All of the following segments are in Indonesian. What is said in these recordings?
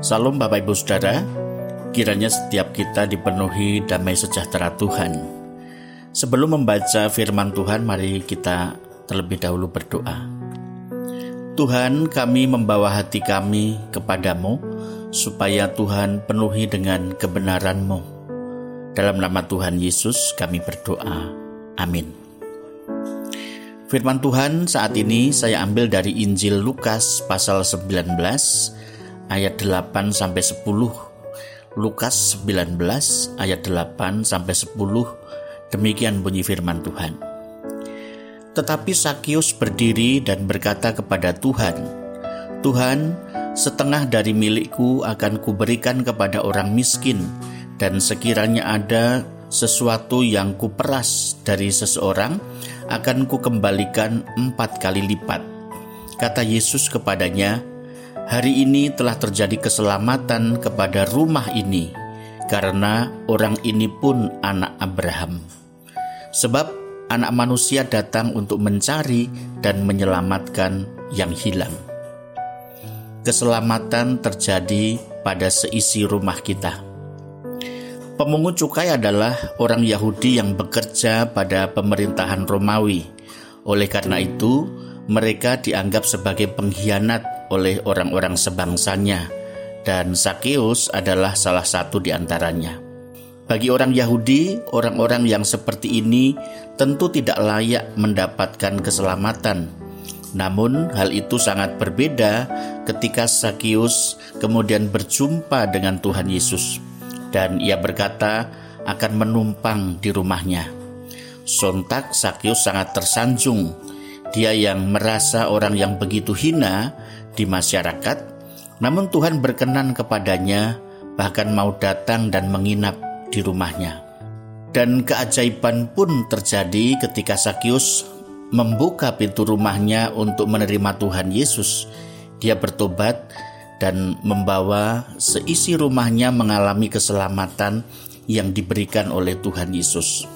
Salam Bapak Ibu Saudara, kiranya setiap kita dipenuhi damai sejahtera Tuhan. Sebelum membaca firman Tuhan, mari kita terlebih dahulu berdoa. Tuhan, kami membawa hati kami kepadamu, supaya Tuhan penuhi dengan kebenaran-Mu. Dalam nama Tuhan Yesus kami berdoa. Amin. Firman Tuhan saat ini saya ambil dari Injil Lukas pasal 19 ayat 8 sampai 10. Lukas 19 ayat 8 sampai 10. Demikian bunyi firman Tuhan. Tetapi Sakius berdiri dan berkata kepada Tuhan, "Tuhan, setengah dari milikku akan kuberikan kepada orang miskin, dan sekiranya ada sesuatu yang kuperas dari seseorang, akan kukembalikan empat kali lipat." Kata Yesus kepadanya, Hari ini telah terjadi keselamatan kepada rumah ini, karena orang ini pun anak Abraham. Sebab Anak Manusia datang untuk mencari dan menyelamatkan yang hilang. Keselamatan terjadi pada seisi rumah kita. Pemungut cukai adalah orang Yahudi yang bekerja pada pemerintahan Romawi. Oleh karena itu, mereka dianggap sebagai pengkhianat oleh orang-orang sebangsanya, dan Sakeus adalah salah satu di antaranya. Bagi orang Yahudi, orang-orang yang seperti ini tentu tidak layak mendapatkan keselamatan. Namun, hal itu sangat berbeda ketika Sakius kemudian berjumpa dengan Tuhan Yesus, dan ia berkata akan menumpang di rumahnya. Sontak Sakius sangat tersanjung. Dia yang merasa orang yang begitu hina di masyarakat, namun Tuhan berkenan kepadanya, bahkan mau datang dan menginap di rumahnya. Dan keajaiban pun terjadi ketika Sakius membuka pintu rumahnya untuk menerima Tuhan Yesus. Dia bertobat dan membawa seisi rumahnya mengalami keselamatan yang diberikan oleh Tuhan Yesus.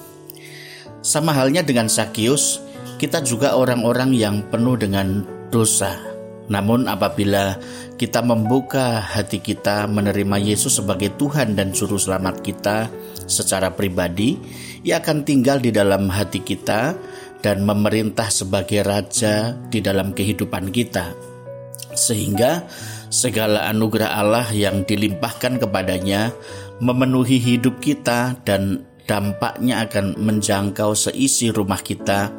Sama halnya dengan Sakius, kita juga orang-orang yang penuh dengan dosa namun apabila kita membuka hati kita menerima Yesus sebagai Tuhan dan Juru Selamat kita secara pribadi, Ia akan tinggal di dalam hati kita dan memerintah sebagai Raja di dalam kehidupan kita. Sehingga segala anugerah Allah yang dilimpahkan kepadanya memenuhi hidup kita dan dampaknya akan menjangkau seisi rumah kita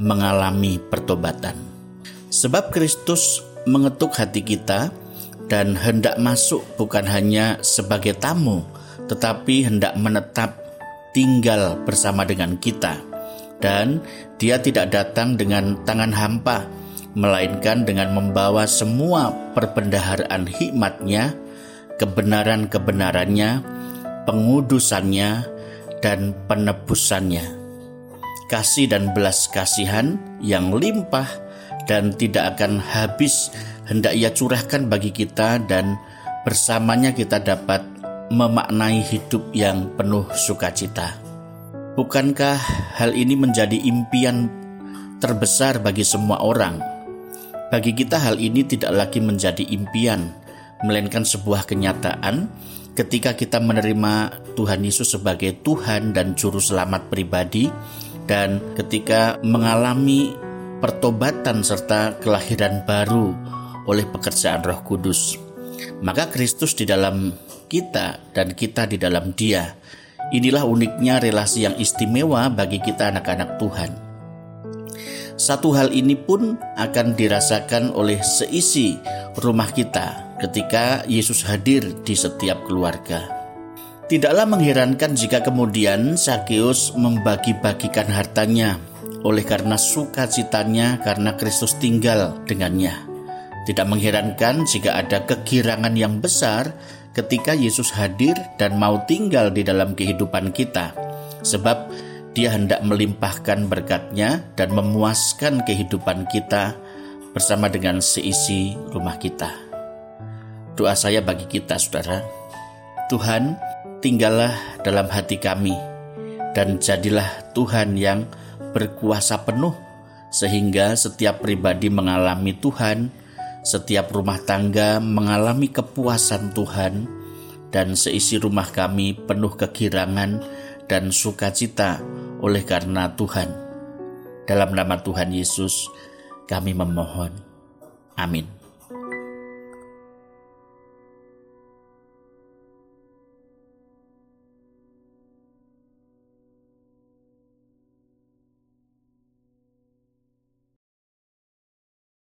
mengalami pertobatan. Sebab Kristus mengetuk hati kita dan hendak masuk bukan hanya sebagai tamu, tetapi hendak menetap tinggal bersama dengan kita. Dan dia tidak datang dengan tangan hampa, melainkan dengan membawa semua perbendaharaan hikmatnya, kebenaran-kebenarannya, pengudusannya, dan penebusannya. Kasih dan belas kasihan yang limpah dan tidak akan habis hendak ia curahkan bagi kita dan bersamanya kita dapat memaknai hidup yang penuh sukacita. Bukankah hal ini menjadi impian terbesar bagi semua orang? Bagi kita hal ini tidak lagi menjadi impian, melainkan sebuah kenyataan ketika kita menerima Tuhan Yesus sebagai Tuhan dan juru selamat pribadi dan ketika mengalami pertobatan serta kelahiran baru oleh pekerjaan Roh Kudus. Maka Kristus di dalam kita dan kita di dalam Dia. Inilah uniknya relasi yang istimewa bagi kita anak-anak Tuhan. Satu hal ini pun akan dirasakan oleh seisi rumah kita ketika Yesus hadir di setiap keluarga. Tidaklah mengherankan jika kemudian Sakeus membagi-bagikan hartanya oleh karena sukacitanya karena Kristus tinggal dengannya. Tidak mengherankan jika ada kegirangan yang besar ketika Yesus hadir dan mau tinggal di dalam kehidupan kita, sebab Dia hendak melimpahkan berkatnya dan memuaskan kehidupan kita bersama dengan seisi rumah kita. Doa saya bagi kita, saudara, Tuhan, tinggallah dalam hati kami, dan jadilah Tuhan yang berkuasa penuh sehingga setiap pribadi mengalami Tuhan setiap rumah tangga mengalami kepuasan Tuhan, dan seisi rumah kami penuh kegirangan dan sukacita oleh karena Tuhan. Dalam nama Tuhan Yesus, kami memohon. Amin.